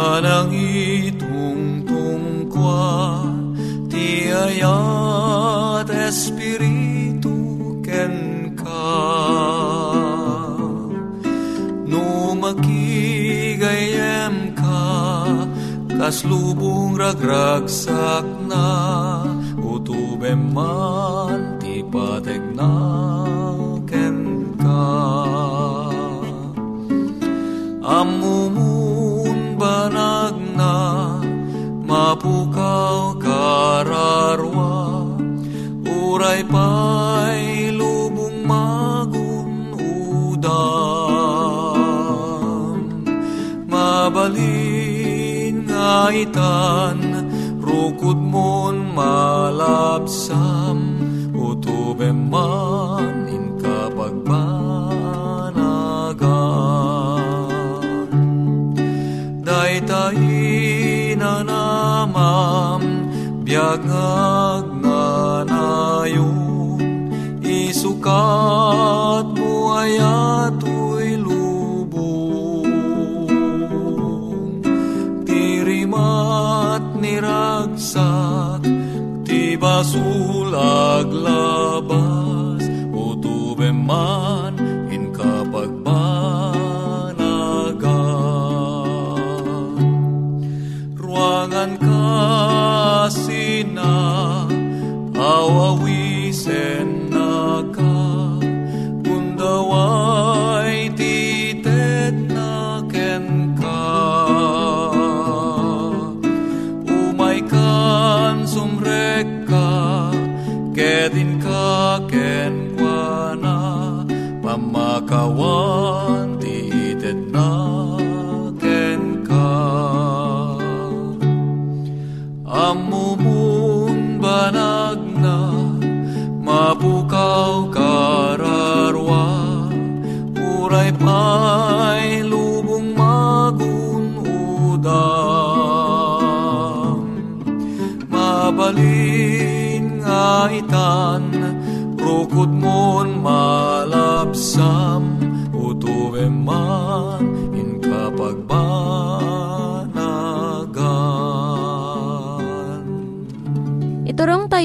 panangitong tungkwa ti ayat espiritu ken ka no makigayem ka kaslubong ragragsak na utubem man na ken ka Banag na mapukaw kararwa Uray pa'y lubong magun udam. Mabalin nga itan rukod mon malapsam Utubem man biag nagnanayon isukat mo ayatoy lubong. Tirimat niragsak ti basulag labas? Utubem man kasina awawisen na ka. Kundaway tited na ken ka. Umay kan sumrek ka kedin ka ken kuana pamakawan Amumun banag na mapukaw kararwa. Uray pa'y lubong magun udam. Mabalin nga itan rukod mon malapsam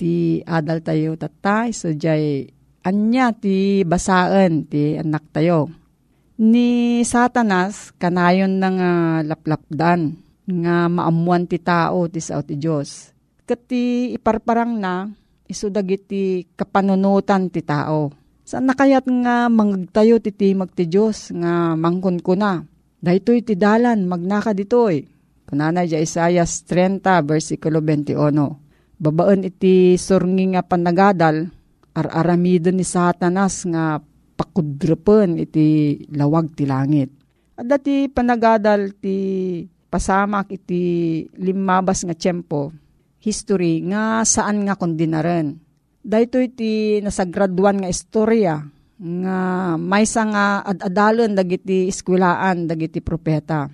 ti adal tayo tatay, so jay anya ti basaan ti anak tayo. Ni satanas, kanayon na nga laplapdan, nga maamuan ti tao ti sao ti Diyos. Kati iparparang na, isudag iti kapanunutan ti tao. Saan na kayat nga mangagtayo ti timag ti Diyos nga mangkon ko na. Dahito'y ti dalan, magnaka dito'y. Kunana di Isaias 30, versikulo 21 Babaan iti surnging nga panagadal, ar-aramidon ni satanas nga pakudrapan iti lawag ti langit. At dati panagadal ti pasamak iti limabas nga tiyempo, history nga saan nga kondinaren. Dahito iti nasagraduan nga istorya nga maysa nga ad-adalon dagiti eskwelaan dagiti propeta.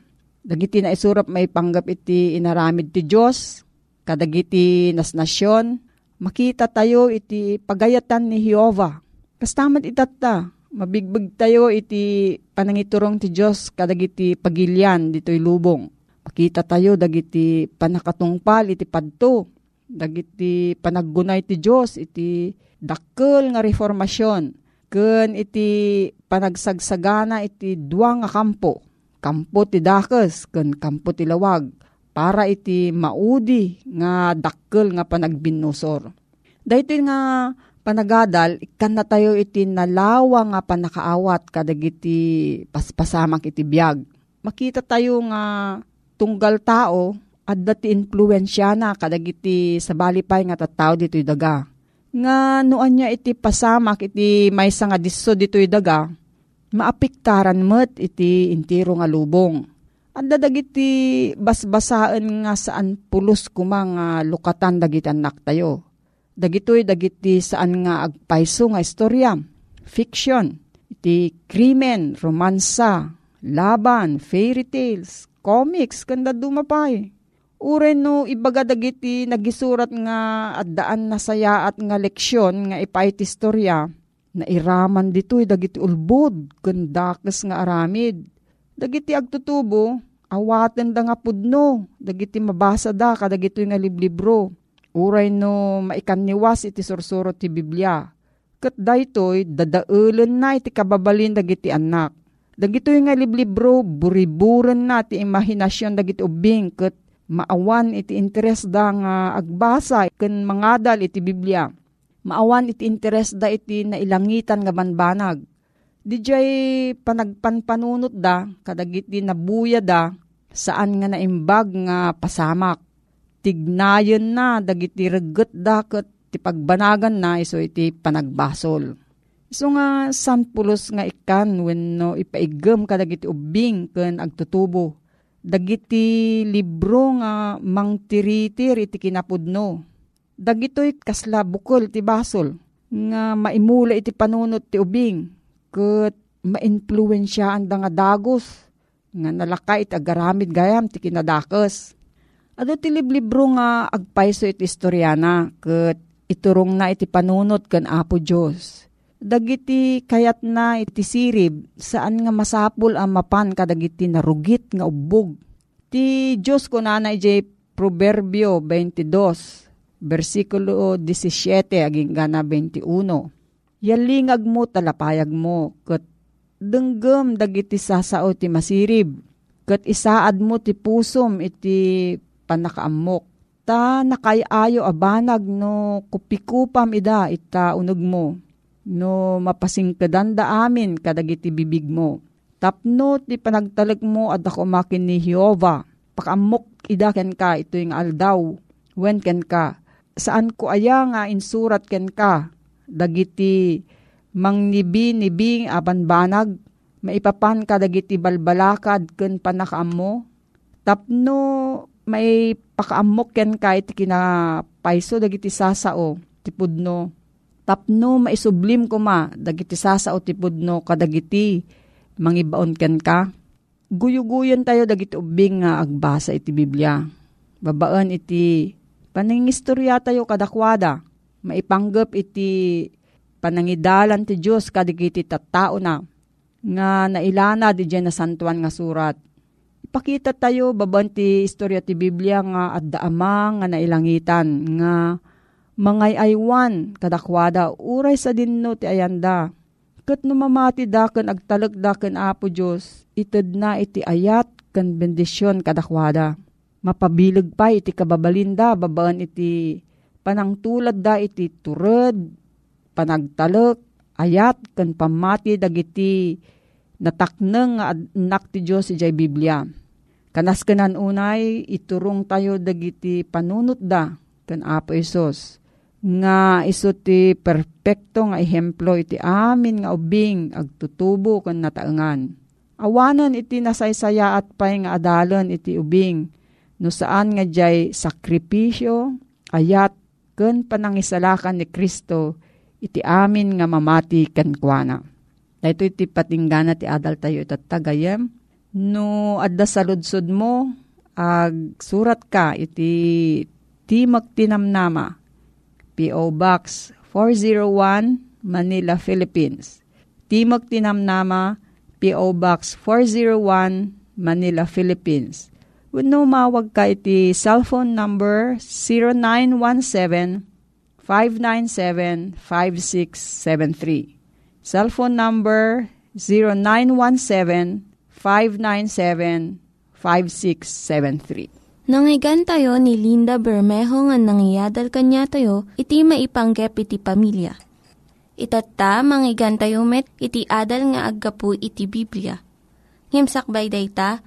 Dagiti na isurap may panggap iti inaramid ti Diyos kadagiti nas nasyon, makita tayo iti pagayatan ni Jehovah. Kastamat itatta, mabigbig tayo iti panangiturong ti Diyos kadagiti pagilyan dito'y lubong. Makita tayo dagiti panakatungpal iti padto, dagiti panaggunay ti Diyos iti dakkel nga reformasyon, ken iti panagsagsagana iti duwa nga kampo, kampo ti dakes ken kampo ti lawag para iti maudi nga dakkel nga panagbinusor. Dahito nga panagadal, ikan na tayo iti nalawa nga panakaawat kadagiti paspasamak iti biyag. Makita tayo nga tunggal tao at dati influensya na kadagiti sa balipay nga tattao dito'y daga. Nga noan niya iti pasamak iti maysa nga disso dito'y daga, maapiktaran met iti intiro nga lubong Anda dagiti basbasaan nga saan pulos kumang lukatan dagiti anak tayo. Dagitoy dagiti saan nga agpaiso nga istorya, fiction, iti krimen, romansa, laban, fairy tales, comics, kanda dumapay. Uren no ibaga dagiti nagisurat nga at daan na saya at nga leksyon nga ipait istorya na iraman ditoy dagiti ulbod kandakas nga aramid Dagiti agtutubo, awaten da nga pudno, dagiti mabasa da kadagito nga liblibro. Uray no maikanniwas iti sursuro ti Biblia. Kat daytoy dadaulen na iti kababalin dagiti anak. Dagito nga liblibro, buriburan na ti imahinasyon dagiti ubing kat maawan iti interes da nga agbasa ken mangadal iti Biblia. Maawan iti interes da iti nailangitan nga banbanag Dijay panagpanpanunot da, kadagiti nabuya da, saan nga naimbag nga pasamak. Tignayon na, dagiti reget da, kat ti pagbanagan na, iso iti panagbasol. So nga, sampulos nga ikan, when no, ipaigam kadagiti ubing, ken agtutubo. Dagiti libro nga mangtiritir iti kinapudno. Dagito'y kasla bukol ti basol, nga maimula iti panunot ti ubing ket ma-influensyaan da nga dagos nga nalakay iti agaramid gayam ti kinadakes. Ado ti liblibro nga agpayso iti istoryana ket iturong na iti panunot ken Apo Dios. Dagiti kayat na iti sirib saan nga masapul ang mapan kadagiti narugit nga ubog. Ti Dios ko nanay jay Proverbio 22 versikulo 17 aging gana 21 Yalingag mo talapayag mo, kat denggem dagiti sasao ti masirib, kat isaad mo ti pusom iti panakaamok. Ta nakayayo abanag no kupikupam ida ita unog mo, no mapasingkadan da amin kadagiti bibig mo. Tapno ti panagtalag mo at ako makin ni Jehovah, pakamok ida ken ka ito yung aldaw, when ken ka. Saan ko aya nga insurat ken ka, dagiti mangnibi-nibing aban banag, maipapan ka dagiti balbalakad ken panakaam mo. Tapno may pakaamok ken ka iti kinapaiso dagiti sasao. ti pudno. Tapno maisublim ko ma, dagiti sasao ti pudno kadagiti, mangibaon ken ka. Guyuguyon tayo dagiti ubing nga agbasa iti Biblia. Babaan iti paningistorya tayo kadakwada. Maipanggap iti panangidalan ti Diyos kadigiti tattao na nga nailana di dyan na santuan nga surat. Ipakita tayo baban ti istorya ti Biblia nga adda ama nga nailangitan nga mangay aywan kadakwada uray sa dinno ti ayanda. Kat numamati da ken agtalag da ken apo Diyos ited na iti ayat ken bendisyon kadakwada. Mapabilig pa iti kababalinda babaan iti panangtulad da iti turod panagtalek ayat ken pamati dagiti natakneng nga anak ti Diyos ijay Biblia. Kanas kanan unay, iturong tayo dagiti panunot da kan Apo Isos. Nga iso ti perpekto nga ehemplo iti amin nga ubing agtutubo kan nataengan. Awanan iti nasaysaya at pay nga adalan iti ubing no saan nga jay sakripisyo, ayat, ken panangisalakan ni Kristo iti amin nga mamati ken kuana. Dahito iti patinggana ti adal tayo itatagayem. No adda sa ludsod mo, ag surat ka iti Timog Tinamnama, P.O. Box 401, Manila, Philippines. Timog Tinamnama, P.O. Box 401, Manila, Philippines. Wano mawag ka iti cellphone number 0917 597 5673 Cellphone number 0917-597-5673. Nangyigan tayo ni Linda Bermejo nga nangyadal kanya tayo, iti maipanggep iti pamilya. Itatta, manggigan tayo met, iti adal nga aggapu iti Biblia. Ngimsakbay day ta,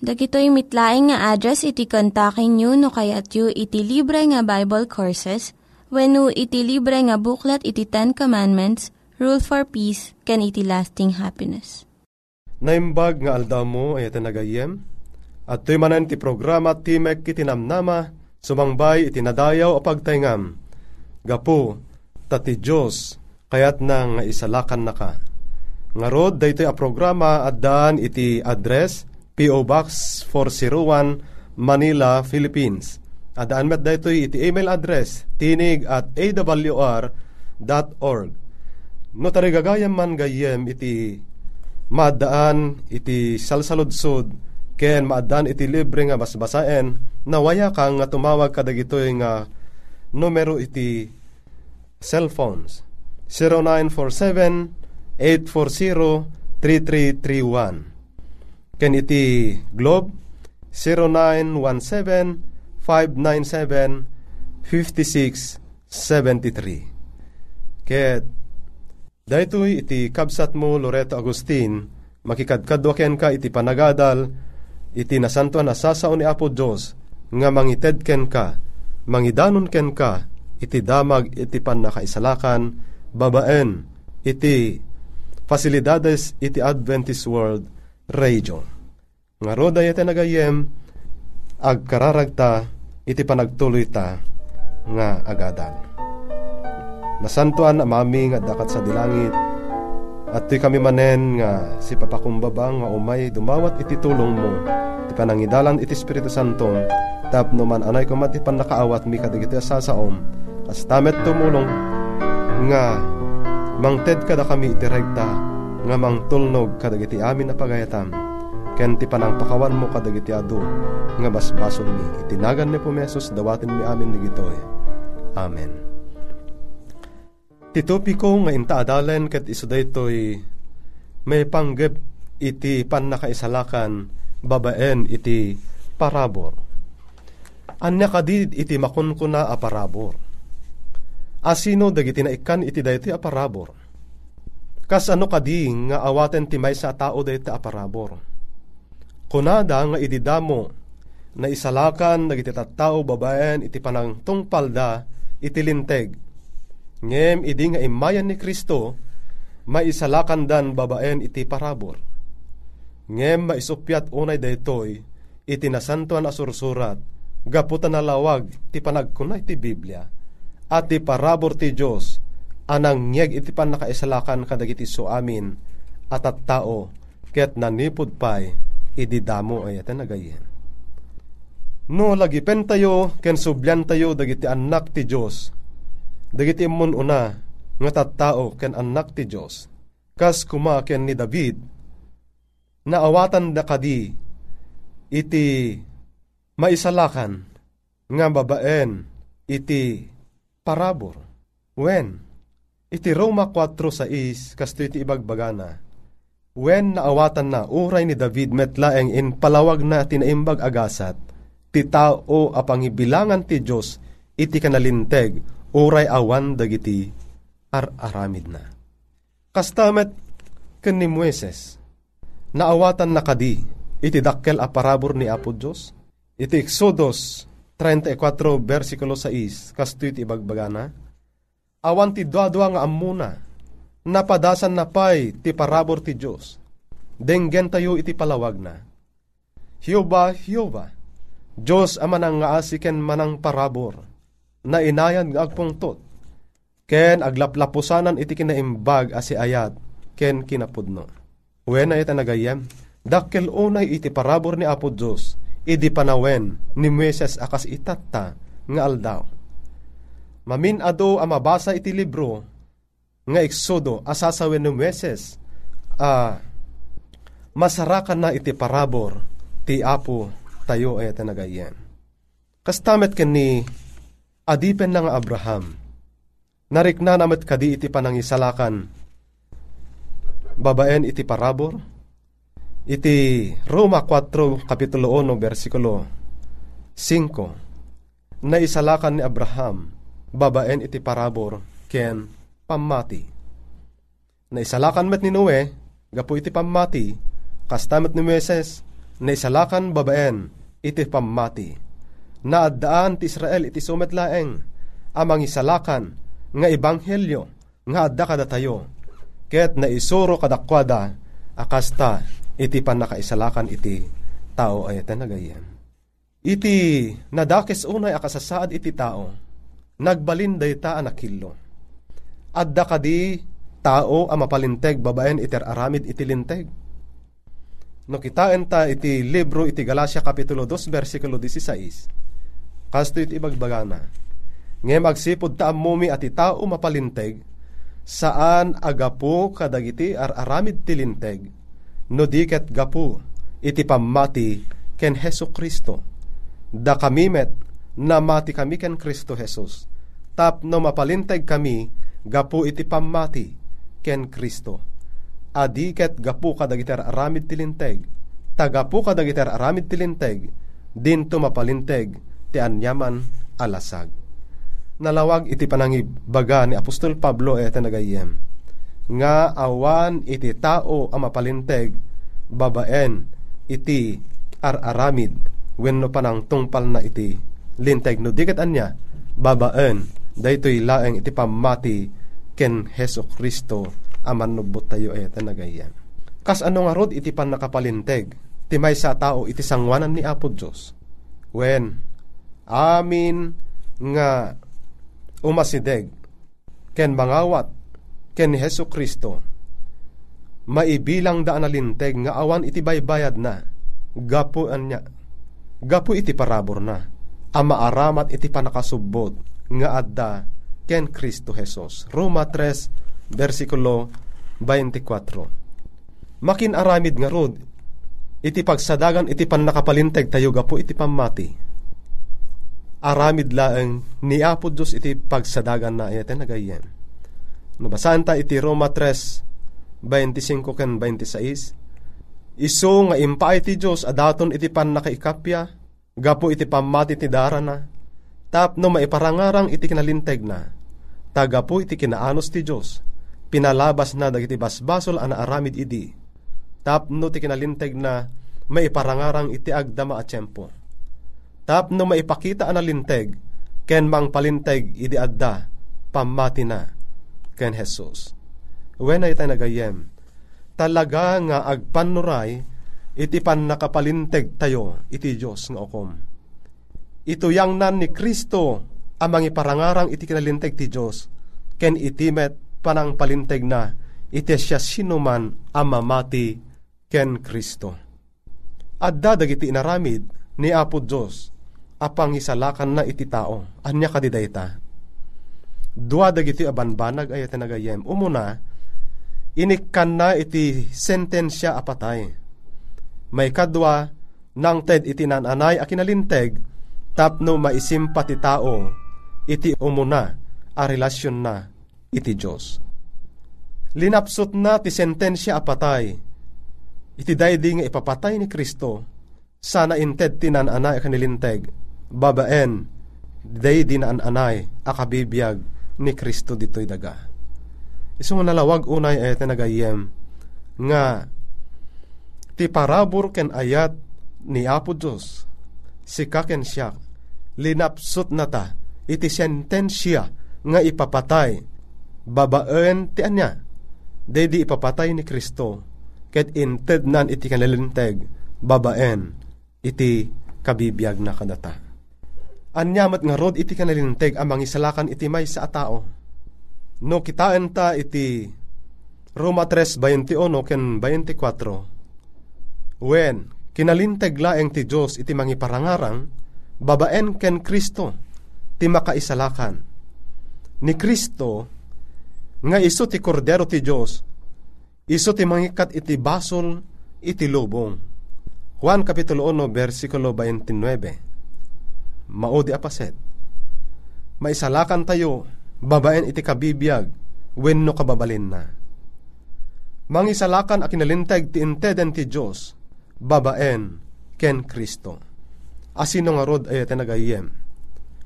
Dagitoy mitlaing nga address iti kontakin nyo no kayat yu iti libre nga Bible Courses when iti libre nga buklat iti Ten Commandments Rule for Peace, can iti lasting happiness. Naimbag nga aldaw mo ay nagayem, at tuy manan ti programa Timek itinamnama, sumangbay itinadayaw o pagtaingam. Gapu, tati Diyos, kayat na nga isalakan na ka. Nga rod, daytoy a programa at daan iti address, P.O. Box 401, Manila, Philippines. Adaan met daytoy iti email address, tinig at awr.org. No tarigagayam man gayem iti maadaan iti salsaludsod ken maadaan iti libre nga basbasaen nawaya kang nga tumawag kadagitoy nga numero iti cellphones 0947-840-3331 ken iti globe 0917-597-5673 ket Daytoy iti kabsat mo Loreto Agustin, makikadkadwaken ka iti panagadal, iti nasantuan na sasao ni Apo Diyos, nga mangited ken ka, mangidanon ken ka, iti damag iti panakaisalakan, babaen, iti fasilidades iti Adventist World Radio. Nga roda iti nagayem, agkararagta, iti panagtuloy ta, nga agadal. Nasantuan amami nga dakat sa dilangit. At ti kami manen nga si papakumbaba nga umay dumawat iti tulong mo. Ti panangidalan iti Espiritu Santo. Tapno man anay ko mati pan nakaawat mi kadigiti asasaom. Kas tamet tumulong nga mangted kada kami iti regta nga mangtulnog kadagiti amin na pagayatam. Ken ti panangpakawan mo kadagiti adu nga basbason mi. Itinagan ni Pumesos dawatin mi amin digitoy. Amen. Ti topiko nga intaadalen ket iso daytoy may panggep iti pannakaisalakan babaen iti parabor. Anya kadid iti makunkuna a parabor. Asino dagiti na ikan iti dayti aparabor. Kas ano kadi nga awaten ti may sa tao dayti aparabor. Kunada nga ididamo na isalakan dagiti tattao babaen iti panang tungpalda iti linteg. Ngem idi nga imayan ni Kristo maisalakan dan babaen iti parabor. Ngem maisupyat unay daytoy iti nasantuan a sursurat gaputan na lawag ti panagkunay ti Biblia at ti parabor ti Dios anang ngeg iti pan nakaisalakan kadagiti so amin at at tao ket nanipod pay ididamo ay atan nagayen. No lagipen tayo ken subyan tayo dagiti anak ti Dios. Dagiti mon una nga tattao ken anak ti Dios. Kas kuma ken ni David naawatan da kadi iti maisalakan nga babaen iti parabor. When? Iti Roma 4.6 kasto iti ibagbagana. When naawatan na uray ni David metlaeng in palawag na tinaimbag agasat, ti tao apangibilangan ti Diyos iti kanalinteg uray awan dagiti ar-aramid na. Kastamet ken ni Mueses, naawatan na kadi iti dakkel a parabor ni Apo Diyos, iti Exodus 34 versikulo 6 kasto iti ibagbagana, awan ti dua-dua nga amuna, napadasan na pay ti parabor ti Diyos, denggen tayo iti palawag na. Hiyoba, Hiyoba, Diyos amanang nga asiken manang parabor, na inayan nga agpungtot, ken aglaplapusanan iti kinaimbag asi ayat, ken kinapudno. Uwen na ita nagayem, dakkel unay iti parabor ni Apo Diyos, idi panawen ni Meses akas itatta nga aldaw Mamin ado a mabasa iti libro nga eksodo asasawen ng meses a masarakan na iti parabor ti apo tayo ay tanagayen. Kastamet ken ni adipen nga Abraham narikna namet kadi iti panangisalakan babaen iti parabor iti Roma 4 kapitulo 1 versikulo 5 na isalakan ni Abraham babaen iti parabor ken pamati. Naisalakan met ni Noe, gapo iti pamati, kastamet ni Meses, naisalakan babaen iti pamati. Naaddaan ti Israel iti sumet laeng, amang isalakan nga ebanghelyo nga adda kada tayo, ket naisuro kadakwada akasta iti panakaisalakan iti tao ay nagayen. Iti nadakes unay akasasaad iti tao, nagbalin dayta anakillo. Adda kadi tao a mapalinteg babaen iter aramid iti linteg. No kitaan ta iti libro iti Galacia Kapitulo 2 versikulo 16. Kasto iti ibagbagana. Nge magsipod ta amumi at tao mapalinteg saan agapu kadagiti ar aramid ti no diket gapu iti pamati ken Heso Kristo. Da kamimet na mati kami ken Kristo Jesus tapno mapalinteg kami gapu iti pamati ken Kristo. Adiket gapu kadagiter aramid tilinteg, tagapu kadagiter aramid tilinteg, dinto mapalinteg ti anyaman alasag. Nalawag iti panangibaga ni Apostol Pablo ete nagayem, nga awan iti tao ang mapalinteg, babaen iti ar-aramid, wenno panang tungpal na iti linteg no diket anya, babaen daytoy laeng iti pamati ken Heso Kristo aman nubot tayo ay tanagayan. Kas ano nga rod iti pan nakapalinteg, ti may sa tao iti sangwanan ni Apo Diyos. When, amin nga umasideg, ken mangawat, ken Heso Kristo, maibilang daan linteg nga awan iti baybayad na, gapo anya, gapo iti parabor na, ama aramat iti panakasubbot, nga adda ken Kristo Jesus. Roma 3 versikulo 24. Makin aramid nga rod iti pagsadagan iti pan nakapalinteg tayo gapo iti pamati. Aramid laeng ni Apo Diyos iti pagsadagan na iti nagayen. No basahan ta iti Roma 3 25 ken 26 Iso nga impay ti Diyos adaton iti pan nakaikapya gapo iti pamati ti dara na tapno maiparangarang iti kinalinteg na, taga po iti kinaanos ti Diyos, pinalabas na dagiti basbasol ana aramid idi, tapno ti kinalinteg na maiparangarang iti agdama a tiyempo. Tapno maipakita ana linteg, ken mang palinteg idi adda, pamati na, ken Jesus. When ay tayo nagayem, talaga nga agpanuray, iti pan nakapalinteg tayo, iti Diyos nga okom. Ito yang nan ni Kristo, amang iparangarang iti kinalinteg ti Diyos, ken itimet panang palinteg na, iti siya sinuman amamati ken Kristo. Adda dagiti inaramid ni Apo Diyos, apang isalakan na iti tao, anya kadidayta. Dua dagiti abanbanag ay nagayem. Umuna, inikkan na iti sentensya apatay. May kadwa, nang ted iti nananay a kinalinteg, tapno maisimpa ti tao, iti umuna, a relasyon na, iti Diyos. Linapsot na ti sentensya apatay, iti daydi nga ipapatay ni Kristo, sana inted ti nananay a kanilinteg, babaen, daydi na ananay akabibiyag ni Kristo dito'y daga. Iso nga nalawag unay ay nagayem nga ti parabor ken ayat ni Apo Diyos si kaken siya linapsot na ta iti sentensya nga ipapatay babaen ti anya dedi ipapatay ni Kristo ket inted nan iti kanalinteg babaen iti kabibiyag na kadata. Anyamat nga rod iti kanalinteg amang isalakan iti may sa tao. No kitaan ta iti Roma 3:21 ken 24. When kinalinteg laeng ti Dios iti mangiparangarang babaen ken Kristo ti makaisalakan. Ni Kristo nga iso ti kordero ti Dios iso ti mangikat iti basol iti lubong. Juan Kapitulo 1, versikulo 29. Maudi apaset. Maisalakan tayo, babaen iti kabibiyag, wenno kababalin na. Mangisalakan a ti inteden ti Diyos, babaen ken Kristo. Asino nga rod ay nagayem,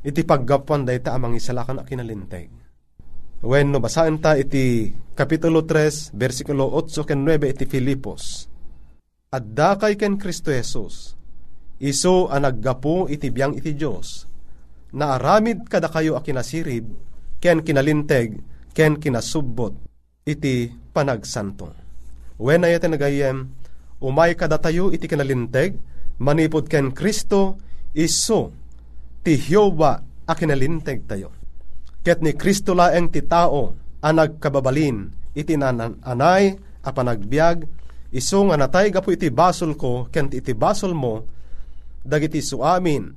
iti paggapuan day ta amang isalakan a kinalinteg. Wenno basaen ta iti Kapitulo 3, versikulo 8 ken 9 iti Filipos at dakay ken Kristo Jesus, iso ang naggapo iti biyang iti Diyos, na aramid kada kayo a kinasirib, ken kinalinteg, ken kinasubbot, iti panagsanto. When ay nagayem, umay kada tayo iti kinalinteg, manipod ken Kristo, iso, ti Hioba a kinalinteg tayo. Ket ni Kristo laeng ti tao, ang nagkababalin, iti nananay, a panagbiag, iso nga natay gapo iti basol ko, ken iti basol mo, dagiti suamin,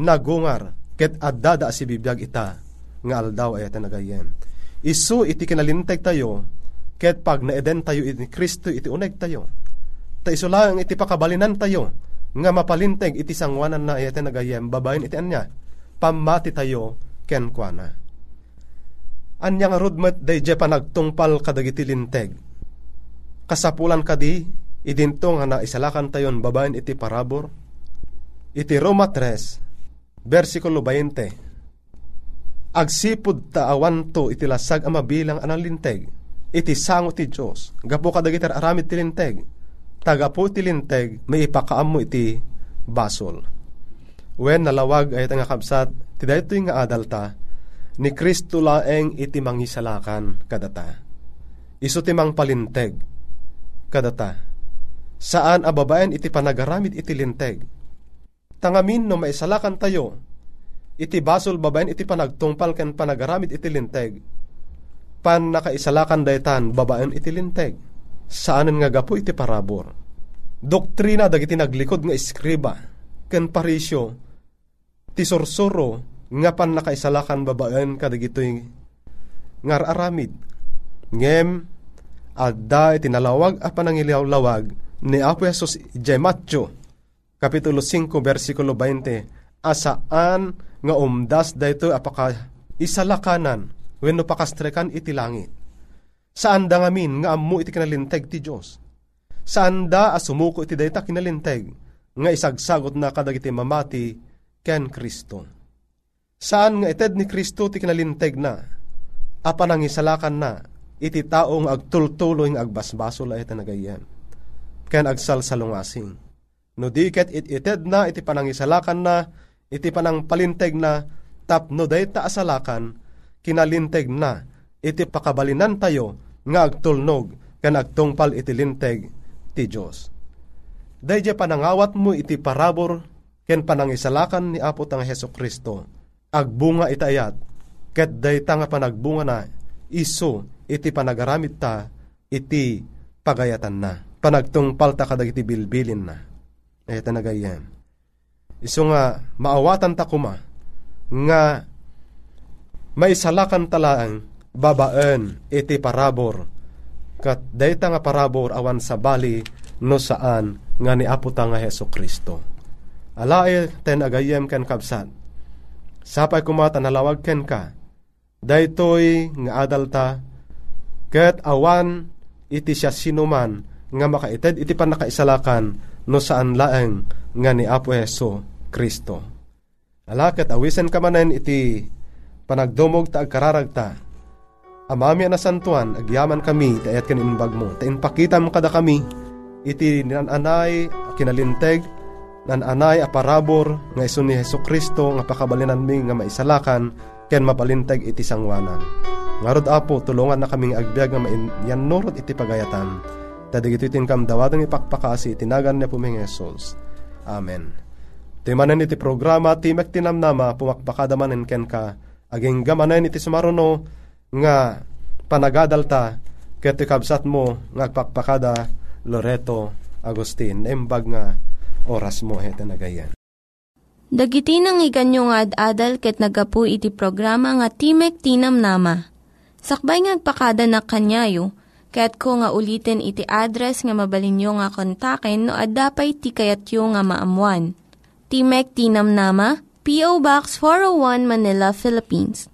nagungar, ket addada si bibiyag ita, nga aldaw ay nagayem. Isu iti kinalinteg tayo, ket pag naeden tayo iti Kristo iti uneg tayo. Ta iso lang iti pakabalinan tayo, nga mapalinteg iti sangwanan na ay nagayem, babayin iti anya, pamati tayo ken kuana. Anya nga rudmet day pa nagtungpal kadagiti linteg, kasapulan kadi, idinto nga na isalakan tayon babaen iti parabor. Iti Roma 3, versikulo 20. Agsipud ta awan to iti lasag ang mabilang anang linteg, iti sango ti Diyos, gapo kadagiti aramid ti linteg, tagapo ti linteg, may ipakaam iti basol. When nalawag ay nga kapsat, ti dayto nga adalta, ni Kristo laeng iti mangisalakan kadata. Iso ti mang palinteg, kadata. Saan a iti panagaramid iti linteg. Tangamin no maisalakan tayo, iti basol babaen iti panagtungpal ken panagaramid iti linteg. Pan nakaisalakan daytan babaen iti linteg. Saanen nga gapo iti parabor. Doktrina dagiti naglikod nga iskriba ken parisyo ti sorsoro nga pan nakaisalakan babaen kadagitoy ngar aramid. Ngem adda iti nalawag a panangilawlawag ni Apo Jesus Matyo, Kapitulo 5, versikulo 20, asaan nga umdas dayto apaka isalakanan wenno pakastrekan iti langit. Saan da ngamin nga ammo iti kinalinteg ti Dios. Saan da asumuko iti dayta kinalinteg nga isagsagot na kadagiti mamati ken Kristo. Saan nga ited ni Kristo ti kinalinteg na apanangisalakan na iti taong agtultuloy ng agbasbaso la iti nagayem. Ken agsal sa lungasing. No diket it ited na iti panangisalakan na iti panang palinteg na tapno day ta asalakan kinalinteg na iti pakabalinan tayo nga agtulnog ken agtungpal iti linteg ti Dios. Dayjay panangawat mo iti parabor ken panangisalakan ni Apo tang Heso Kristo. Agbunga itayat ket dayta nga panagbunga na iso iti panagaramit ta iti pagayatan na. Panagtungpal ta kadag iti bilbilin na. Ayata nagayan. Iso nga maawatan ta kuma nga maisalakan talaang babaen iti parabor kat dayta nga parabor awan sa bali no saan nga ni Apo ta nga Heso Kristo. Alae ten agayem ken kabsat. Sapay kumata nalawag ken ka. Daytoy nga adalta ket awan iti siya sinuman nga makaited iti panakaisalakan no saan laeng nga ni Apo Heso Kristo. Alaket awisen ka manen iti panagdumog ta agkararagta. Amami na santuan, agyaman kami, taayat kanimbag mo. Tain pakitam kada kami, iti nananay kinalinteg nananay a parabor nga iso ni Heso Kristo nga pakabalinan mi nga maisalakan ken mapalinteg iti sangwanan. Ngarod apo tulungan na kaming agbyag nga mainyan norot iti pagayatan. Tadig iti tinkam dawadan ipakpakasi tinagan niya puming Jesus. Amen. Timanan iti programa Timek Tinamnama pumakpakada manen ken ka aging gamanen iti sumaruno nga panagadalta ket kabsat mo nga agpakpakada Loreto Agustin embag nga oras mo heta nagayan. Dagiti nang iganyo nga ad-adal ket nagapu iti programa nga Timek Tinam Nama. Sakbay ngagpakada na kanyayo, ket ko nga ulitin iti address nga mabalinyo nga kontaken no ad-dapay tikayatyo nga maamuan. Timek Tinam Nama, P.O. Box 401 Manila, Philippines.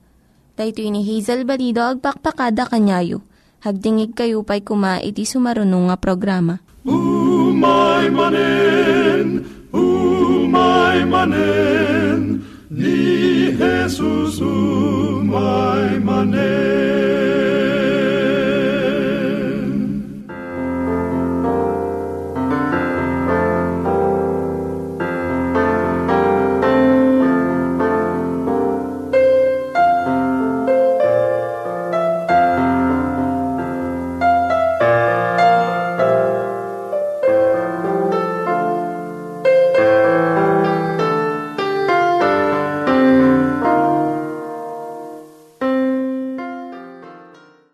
Daytoy ni Hazel Balido agpakpakada kanyayo Hagdingig kayo pa'y kuma iti sumarunong nga programa. Umay manen, umay manen, ni Jesus umay manen.